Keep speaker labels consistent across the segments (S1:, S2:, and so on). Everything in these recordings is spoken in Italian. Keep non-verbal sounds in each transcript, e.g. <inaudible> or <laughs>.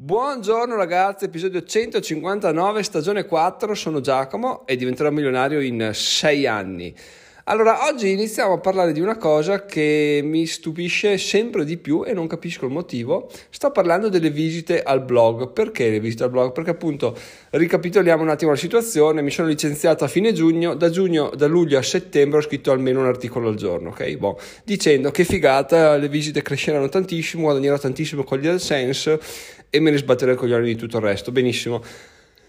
S1: Buongiorno ragazzi, episodio 159, stagione 4, sono Giacomo e diventerò milionario in 6 anni. Allora, oggi iniziamo a parlare di una cosa che mi stupisce sempre di più e non capisco il motivo. Sto parlando delle visite al blog. Perché le visite al blog? Perché appunto, ricapitoliamo un attimo la situazione, mi sono licenziato a fine giugno, da giugno, da luglio a settembre ho scritto almeno un articolo al giorno, ok? Bon, dicendo che figata, le visite cresceranno tantissimo, guadagnerò tantissimo con gli AdSense e me ne sbatterò i coglioni di tutto il resto. Benissimo.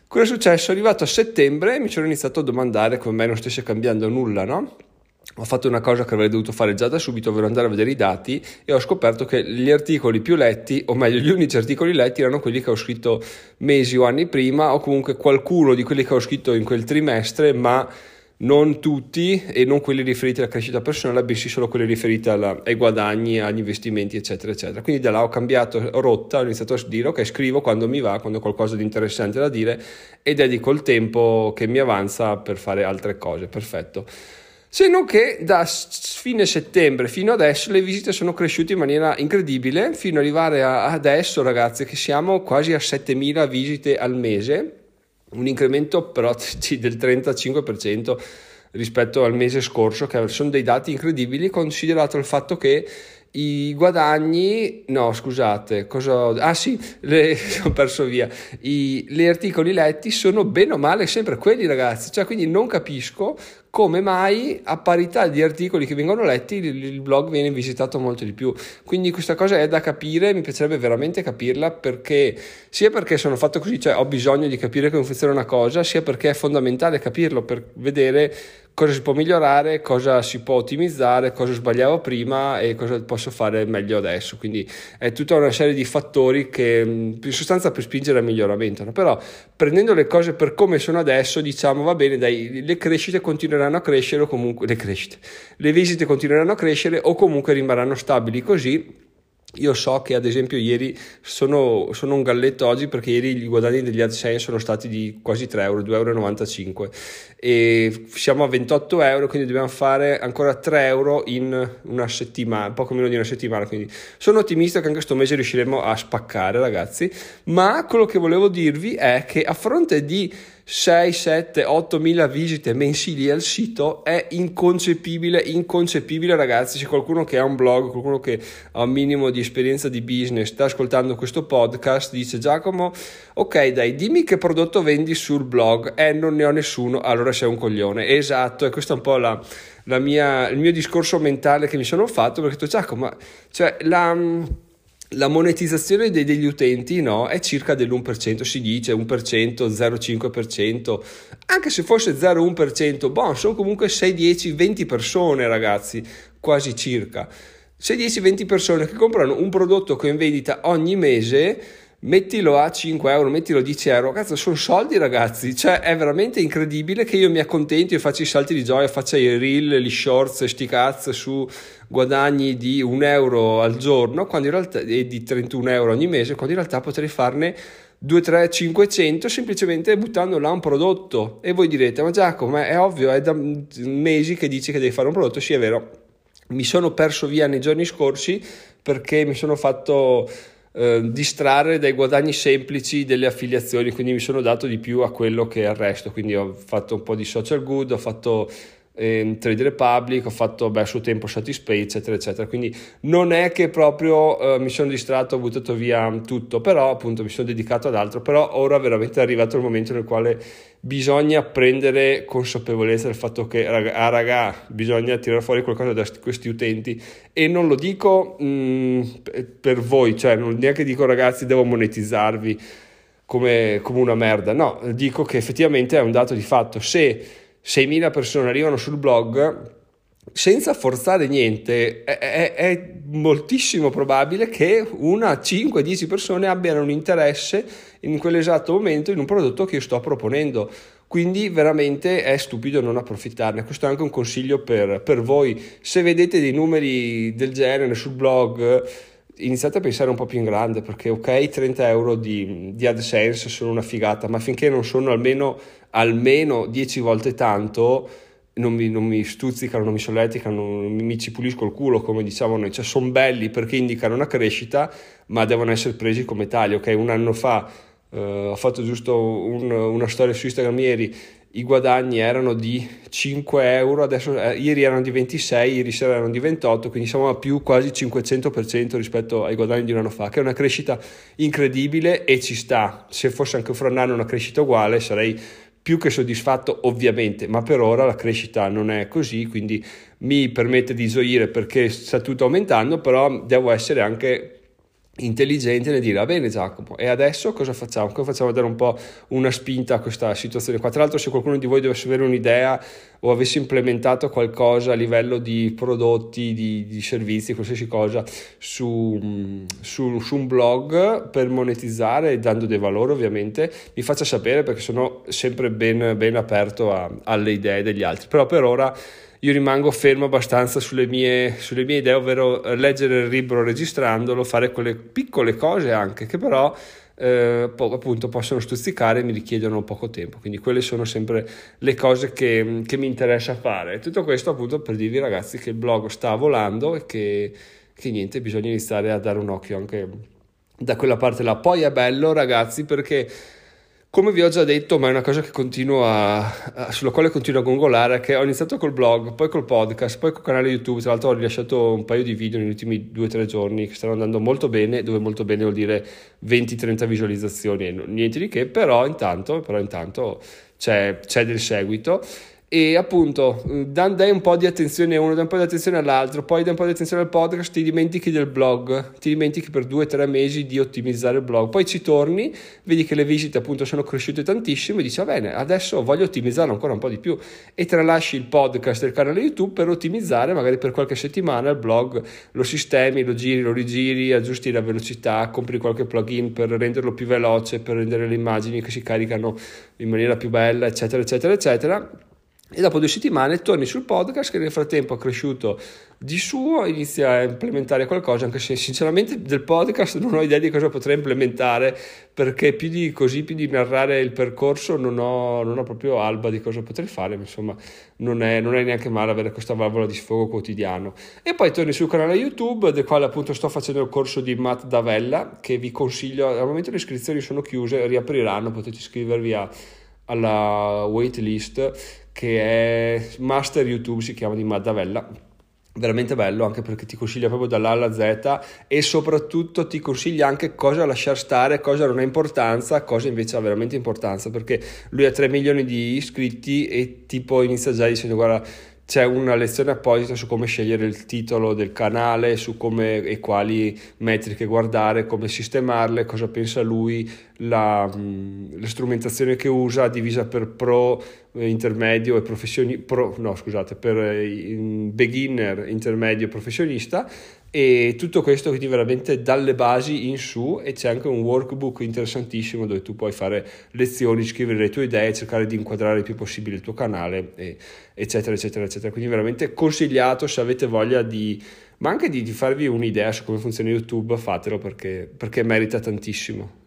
S1: Cosa è successo? Arrivato a settembre mi sono iniziato a domandare come mai non stesse cambiando nulla, no? Ho fatto una cosa che avrei dovuto fare già da subito, ovvero andare a vedere i dati e ho scoperto che gli articoli più letti, o meglio gli unici articoli letti erano quelli che ho scritto mesi o anni prima o comunque qualcuno di quelli che ho scritto in quel trimestre, ma non tutti e non quelli riferiti alla crescita personale, bensì solo quelli riferiti alla, ai guadagni, agli investimenti, eccetera, eccetera. Quindi da là ho cambiato rotta, ho iniziato a dire ok, scrivo quando mi va, quando ho qualcosa di interessante da dire e dedico il tempo che mi avanza per fare altre cose. Perfetto. Se non che da fine settembre fino adesso le visite sono cresciute in maniera incredibile, fino ad arrivare a adesso, ragazzi, che siamo quasi a 7000 visite al mese, un incremento però <laughs> del 35% rispetto al mese scorso, che sono dei dati incredibili, considerato il fatto che i guadagni, no scusate, cosa ho, ah sì, le, <laughs> ho perso via, I, gli articoli letti sono bene o male sempre quelli ragazzi, cioè quindi non capisco come mai a parità di articoli che vengono letti il, blog viene visitato molto di più. Quindi questa cosa è da capire, mi piacerebbe veramente capirla perché sia perché sono fatto così, cioè ho bisogno di capire come funziona una cosa, sia perché è fondamentale capirlo per vedere cosa si può migliorare, cosa si può ottimizzare, cosa sbagliavo prima e cosa posso fare meglio adesso. Quindi è tutta una serie di fattori che in sostanza per spingere al miglioramento. No? Però prendendo le cose per come sono adesso, diciamo va bene, dai, le crescite continueranno a crescere o comunque le crescite, le visite continueranno a crescere o comunque rimarranno stabili. Così io so che ad esempio ieri sono, sono, un galletto oggi perché ieri i guadagni degli AdSense sono stati di quasi 3 euro, 2,95 euro e siamo a 28 euro quindi dobbiamo fare ancora 3 euro in una settimana, poco meno di una settimana quindi. Sono ottimista che anche questo mese riusciremo a spaccare ragazzi ma quello che volevo dirvi è che a fronte di 6, 7, 8 mila visite mensili al sito è inconcepibile, inconcepibile ragazzi, se qualcuno che ha un blog, qualcuno che ha un minimo di esperienza di business sta ascoltando questo podcast, dice Giacomo, ok dai, dimmi che prodotto vendi sul blog, eh non ne ho nessuno, allora sei un coglione, esatto, e questo è un po' la, la mia, il mio discorso mentale che mi sono fatto, perché ho detto Giacomo, ma cioè la la monetizzazione dei, degli utenti no, è circa dell'1%, si dice 1%, 0,5%, anche se fosse 0,1%, boh, sono comunque 6, 10, 20 persone ragazzi, quasi circa. 6, 10, 20 persone che comprano un prodotto che è in vendita ogni mese mettilo a 5 euro, mettilo a 10 euro, cazzo sono soldi ragazzi, cioè è veramente incredibile che io mi accontenti e faccia i salti di gioia, faccia i reel, gli shorts, sti cazzo su guadagni di 1 euro al giorno quando in realtà, e di 31 euro ogni mese, quando in realtà potrei farne 2, 3, 500 semplicemente buttando là un prodotto. E voi direte ma Giacomo è ovvio è da mesi che dici che devi fare un prodotto, sì è vero. Mi sono perso via nei giorni scorsi perché mi sono fatto eh, distrarre dai guadagni semplici delle affiliazioni, quindi mi sono dato di più a quello che al resto, quindi ho fatto un po' di social good, ho fatto eh, Trade Republic, ho fatto beh, a tempo Satisfy, eccetera, eccetera. Quindi non è che proprio eh, mi sono distratto, ho buttato via tutto, però appunto mi sono dedicato ad altro. Però ora veramente è arrivato il momento nel quale bisogna prendere consapevolezza del fatto che, raga, ah, raga bisogna tirare fuori qualcosa da questi utenti. E non lo dico mh, mm, per voi, cioè non neanche dico ragazzi devo monetizzarvi come, come una merda, no, dico che effettivamente è un dato di fatto. Se 6.000 persone arrivano sul blog, senza forzare niente, è, è, è moltissimo probabile che una, 5-10 persone abbiano un interesse in quell'esatto momento in un prodotto che io sto proponendo. Quindi veramente è stupido non approfittarne. Questo è anche un consiglio per, per voi. Se vedete dei numeri del genere sul blog, iniziate a pensare un po' più in grande perché ok 30 euro di, di AdSense sono una figata ma finché non sono almeno, almeno 10 volte tanto non mi, non mi, stuzzicano, non mi solleticano, non mi, mi ci pulisco il culo, come diciamo noi, cioè sono belli perché indicano una crescita, ma devono essere presi come tali, ok? Un anno fa eh, ho fatto giusto un, una storia su Instagram ieri, i guadagni erano di 5 euro, adesso eh, ieri erano di 26, ieri sera erano di 28, quindi siamo a più quasi 500% rispetto ai guadagni di un anno fa, che è una crescita incredibile e ci sta. Se fosse anche fra un anno una crescita uguale sarei più che soddisfatto ovviamente, ma per ora la crescita non è così, quindi mi permette di gioire perché sta tutto aumentando, però devo essere anche intelligente nel dire va bene Giacomo e adesso cosa facciamo? Come facciamo a dare un po' una spinta a questa situazione qua? Tra l'altro se qualcuno di voi dovesse avere un'idea o avesse implementato qualcosa a livello di prodotti, di, di servizi, qualsiasi cosa su, su, su, un blog per monetizzare dando dei valori ovviamente mi faccia sapere perché sono sempre ben, ben aperto a, alle idee degli altri però per ora io rimango fermo abbastanza sulle mie, sulle mie idee, ovvero leggere il libro registrandolo, fare quelle piccole cose anche che però eh, po- appunto possono stuzzicare e mi richiedono poco tempo. Quindi quelle sono sempre le cose che, che mi interessa fare. Tutto questo appunto per dirvi ragazzi che il blog sta volando e che, che niente, bisogna iniziare a dare un occhio anche da quella parte là. Poi è bello ragazzi perché come vi ho già detto, ma è una cosa a, a, sulla quale continuo a gongolare, che ho iniziato col blog, poi col podcast, poi col canale YouTube, tra l'altro ho rilasciato un paio di video negli ultimi due o tre giorni che stanno andando molto bene, dove molto bene vuol dire 20-30 visualizzazioni, niente di che, però intanto, però intanto c'è, c'è del seguito e appunto dai un po' di attenzione a uno, dai un po' di attenzione all'altro, poi dai un po' di attenzione al podcast, ti dimentichi del blog, ti dimentichi per due o tre mesi di ottimizzare il blog, poi ci torni, vedi che le visite appunto sono cresciute tantissimo e dici va bene, adesso voglio ottimizzarlo ancora un po' di più. E tralasci il podcast del canale YouTube per ottimizzare magari per qualche settimana il blog, lo sistemi, lo giri, lo rigiri, aggiusti la velocità, compri qualche plugin per renderlo più veloce, per rendere le immagini che si caricano in maniera più bella, eccetera, eccetera, eccetera e dopo due settimane torni sul podcast che nel frattempo ha cresciuto di suo, inizia a implementare qualcosa, anche se sinceramente del podcast non ho idea di cosa potrei implementare, perché più di così, più di narrare il percorso, non ho, non ho proprio alba di cosa potrei fare, insomma non è, non è, neanche male avere questa valvola di sfogo quotidiano. E poi torni sul canale YouTube, del quale appunto sto facendo il corso di Matt Davella, che vi consiglio, al momento le iscrizioni sono chiuse, riapriranno, potete iscrivervi a, alla waitlist che è Master YouTube, si chiama di Maddavella. Veramente bello anche perché ti consiglia proprio dall'A alla Z e soprattutto ti consiglia anche cosa lasciare stare, cosa non ha importanza, cosa invece ha veramente importanza perché lui ha 3 milioni di iscritti e tipo inizia già dicendo guarda c'è una lezione apposita su come scegliere il titolo del canale, su come e quali metriche guardare, come sistemarle, cosa pensa lui, la, la strumentazione che usa divisa per pro, eh, intermedio e professionista, no scusate, per eh, beginner, intermedio e professionista e tutto questo quindi veramente dalle basi in su e c'è anche un workbook interessantissimo dove tu puoi fare lezioni, scrivere le tue idee, cercare di inquadrare il più possibile il tuo canale, e, eccetera, eccetera, eccetera. Quindi veramente consigliato se avete voglia di, ma anche di, di farvi un'idea su come funziona YouTube, fatelo perché, perché merita tantissimo.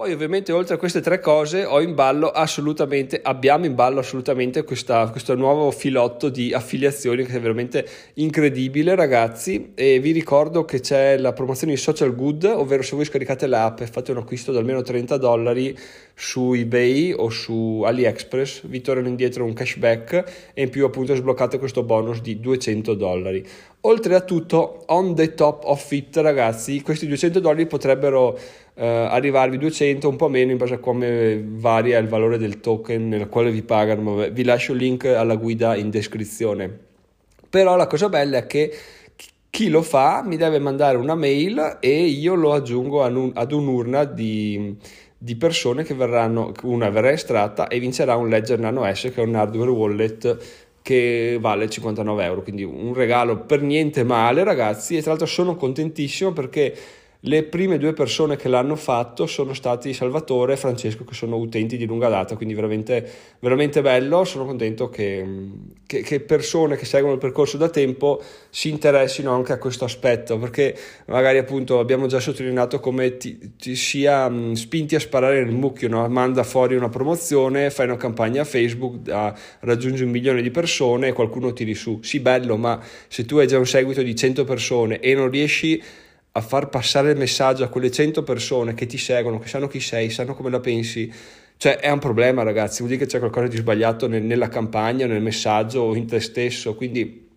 S1: Poi ovviamente oltre a queste tre cose ho in ballo assolutamente, abbiamo in ballo assolutamente questa, questo nuovo filotto di affiliazioni che è veramente incredibile ragazzi e vi ricordo che c'è la promozione di Social Good, ovvero se voi scaricate l'app e fate un acquisto di almeno 30 dollari su eBay o su AliExpress vi tornano indietro un cashback e in più appunto sbloccate questo bonus di 200 dollari. Oltre a tutto, on the top of it ragazzi, questi 200 dollari potrebbero eh, arrivarvi 200, un po' meno in base a come varia il valore del token nel quale vi pagano. Vi lascio il link alla guida in descrizione. Però la cosa bella è che chi lo fa mi deve mandare una mail e io lo aggiungo ad un'urna di, di persone che verranno, una verrà estratta e vincerà un Ledger Nano S che è un hardware wallet che vale 59 euro quindi un regalo per niente male ragazzi e tra l'altro sono contentissimo perché le prime due persone che l'hanno fatto sono stati Salvatore e Francesco, che sono utenti di lunga data, quindi veramente, veramente bello. Sono contento che, che, che, persone che seguono il percorso da tempo si interessino anche a questo aspetto, perché magari appunto abbiamo già sottolineato come ti, ti sia mh, spinti a sparare nel mucchio, no? manda fuori una promozione, fai una campagna Facebook, a, raggiungi un milione di persone e qualcuno tiri su. Sì, bello, ma se tu hai già un seguito di 100 persone e non riesci a far passare il messaggio a quelle 100 persone che ti seguono, che sanno chi sei, sanno come la pensi, cioè è un problema ragazzi, vuol dire che c'è qualcosa di sbagliato nel, nella campagna, nel messaggio o in te stesso, quindi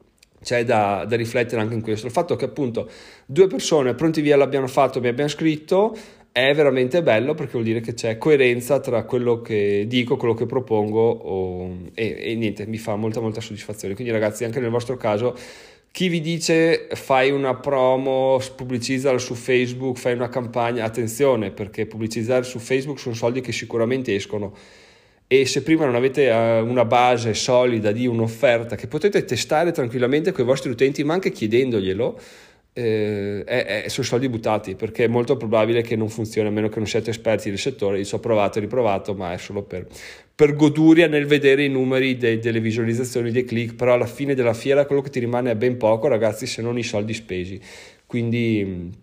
S1: c'è da, da, riflettere anche in questo. Il fatto che appunto due persone pronti via l'abbiano fatto, mi abbiano scritto, è veramente bello perché vuol dire che c'è coerenza tra quello che dico, quello che propongo o, e, e niente, mi fa molta molta soddisfazione. Quindi ragazzi anche nel vostro caso chi vi dice fai una promo, pubblicizzala su Facebook, fai una campagna, attenzione perché pubblicizzare su Facebook sono soldi che sicuramente escono. E se prima non avete eh, una base solida di un'offerta che potete testare tranquillamente con i vostri utenti ma anche chiedendoglielo, eh, è, sono soldi buttati perché è molto probabile che non funzioni a meno che non siate esperti del settore. Io ci ho provato e riprovato, ma è solo per, per goduria nel vedere i numeri de, delle visualizzazioni, dei click. Però alla fine della fiera quello che ti rimane è ben poco, ragazzi, se non i soldi spesi. Quindi.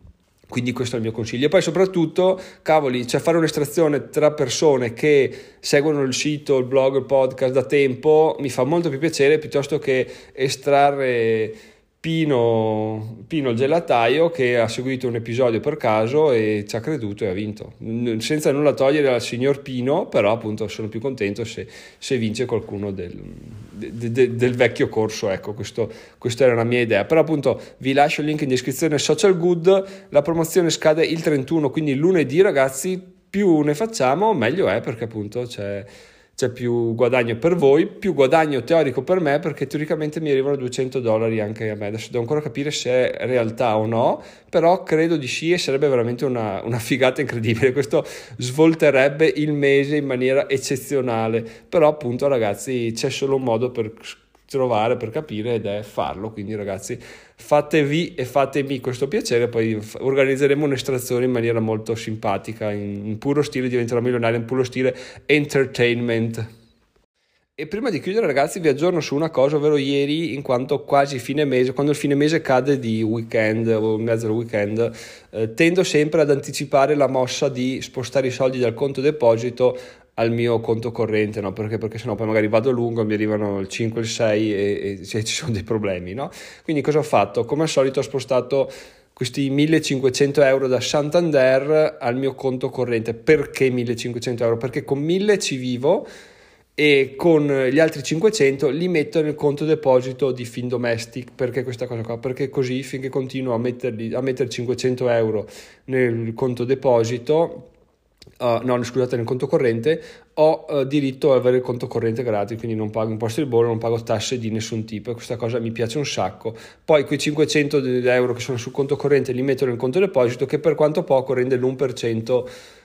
S1: Quindi questo è il mio consiglio. E poi soprattutto, cavoli, cioè fare un'estrazione tra persone che seguono il sito, il blog, il podcast da tempo mi fa molto più piacere piuttosto che estrarre Pino, Pino, il gelataio che ha seguito un episodio per caso e ci ha creduto e ha vinto. Senza nulla togliere al signor Pino, però appunto sono più contento se, se vince qualcuno del, de, de, del, vecchio corso. Ecco, questo, questa era una mia idea. Però appunto vi lascio il link in descrizione Social Good. La promozione scade il 31, quindi lunedì ragazzi, più ne facciamo meglio è perché appunto c'è c'è più guadagno per voi, più guadagno teorico per me perché teoricamente mi arrivano 200 dollari anche a me. Adesso devo ancora capire se è realtà o no, però credo di sì e sarebbe veramente una, una figata incredibile. Questo svolterebbe il mese in maniera eccezionale, però appunto ragazzi c'è solo un modo per trovare, per capire ed è farlo. Quindi ragazzi fatevi e fatemi questo piacere, poi organizzeremo un'estrazione in maniera molto simpatica, in, in puro stile diventerò milionario, in puro stile entertainment. E prima di chiudere ragazzi vi aggiorno su una cosa, ovvero ieri in quanto quasi fine mese, quando il fine mese cade di weekend o in mezzo al weekend, eh, tendo sempre ad anticipare la mossa di spostare i soldi dal conto deposito al mio conto corrente, no? perché, perché sennò poi magari vado lungo, mi arrivano il 5, il 6 e, e ci sono dei problemi. No? Quindi cosa ho fatto? Come al solito ho spostato questi 1500 euro da Santander al mio conto corrente. Perché 1500 euro? Perché con 1000 ci vivo e con gli altri 500 li metto nel conto deposito di Findomestic perché questa cosa qua perché così finché continuo a, metterli, a mettere 500 euro nel conto deposito uh, no scusate nel conto corrente ho uh, diritto ad avere il conto corrente gratis quindi non pago imposte di bollo non pago tasse di nessun tipo e questa cosa mi piace un sacco. Poi quei 500 euro che sono sul conto corrente li metto nel conto deposito che per quanto poco rende l'1%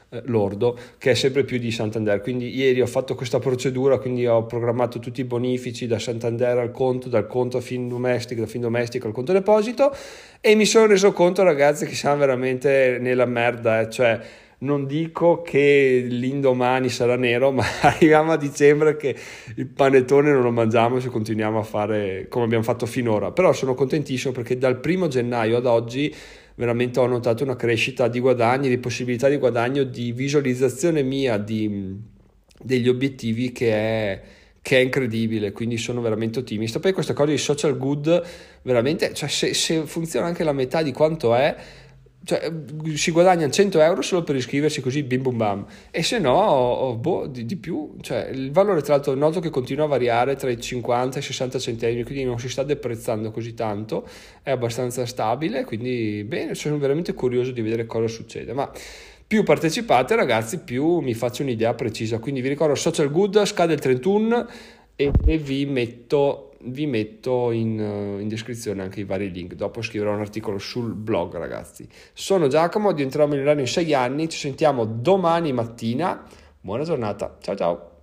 S1: eh, lordo che è sempre più di Santander. Quindi ieri ho fatto questa procedura quindi ho programmato tutti i bonifici da Santander al conto dal conto a fin domestico da fin domestico al conto deposito e mi sono reso conto ragazzi che siamo veramente nella merda cioè non dico che l'indomani sarà nero, <laughs> ma arriviamo a dicembre che il panettone non lo mangiamo se continuiamo a fare come abbiamo fatto finora. Però sono contentissimo perché dal primo gennaio ad oggi veramente ho notato una crescita di guadagni, di possibilità di guadagno, di visualizzazione mia di, degli obiettivi che è, che è incredibile, quindi sono veramente ottimista. Poi questa cosa di social good, veramente, cioè se, se funziona anche la metà di quanto è, cioè, si guadagna 100 euro solo per iscriversi così bim bum bam. E se no oh, boh, di, di, più. Cioè, il valore tra l'altro noto che continua a variare tra i 50 e i 60 centesimi quindi non si sta deprezzando così tanto. È abbastanza stabile quindi bene sono veramente curioso di vedere cosa succede. Ma più partecipate ragazzi più mi faccio un'idea precisa. Quindi vi ricordo social good scade il 31 e vi metto vi metto in, eh, in, descrizione anche i vari link. Dopo scriverò un articolo sul blog, ragazzi. Sono Giacomo, diventerò milionario in 6 anni. Ci sentiamo domani mattina. Buona giornata. Ciao ciao.